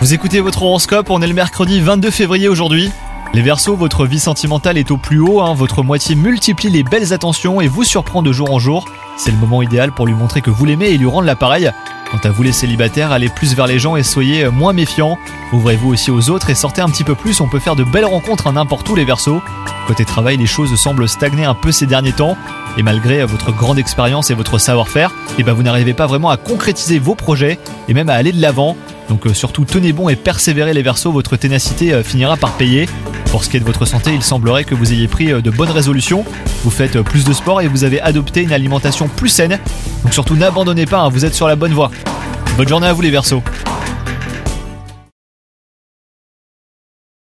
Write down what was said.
Vous écoutez votre horoscope, on est le mercredi 22 février aujourd'hui. Les Verseaux, votre vie sentimentale est au plus haut, hein. votre moitié multiplie les belles attentions et vous surprend de jour en jour. C'est le moment idéal pour lui montrer que vous l'aimez et lui rendre l'appareil. Quant à vous les célibataires, allez plus vers les gens et soyez moins méfiants. Ouvrez-vous aussi aux autres et sortez un petit peu plus, on peut faire de belles rencontres à n'importe où les Verseaux. Côté travail, les choses semblent stagner un peu ces derniers temps. Et malgré votre grande expérience et votre savoir-faire, eh ben vous n'arrivez pas vraiment à concrétiser vos projets et même à aller de l'avant. Donc euh, surtout tenez bon et persévérez les Verseaux, votre ténacité euh, finira par payer. Pour ce qui est de votre santé, il semblerait que vous ayez pris euh, de bonnes résolutions. Vous faites euh, plus de sport et vous avez adopté une alimentation plus saine. Donc surtout n'abandonnez pas, hein, vous êtes sur la bonne voie. Bonne journée à vous les Verseaux.